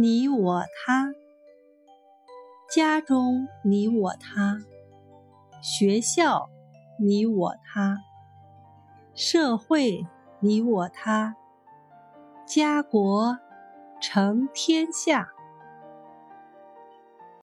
你我他家中你我他学校你我他社会你我他家国成天下。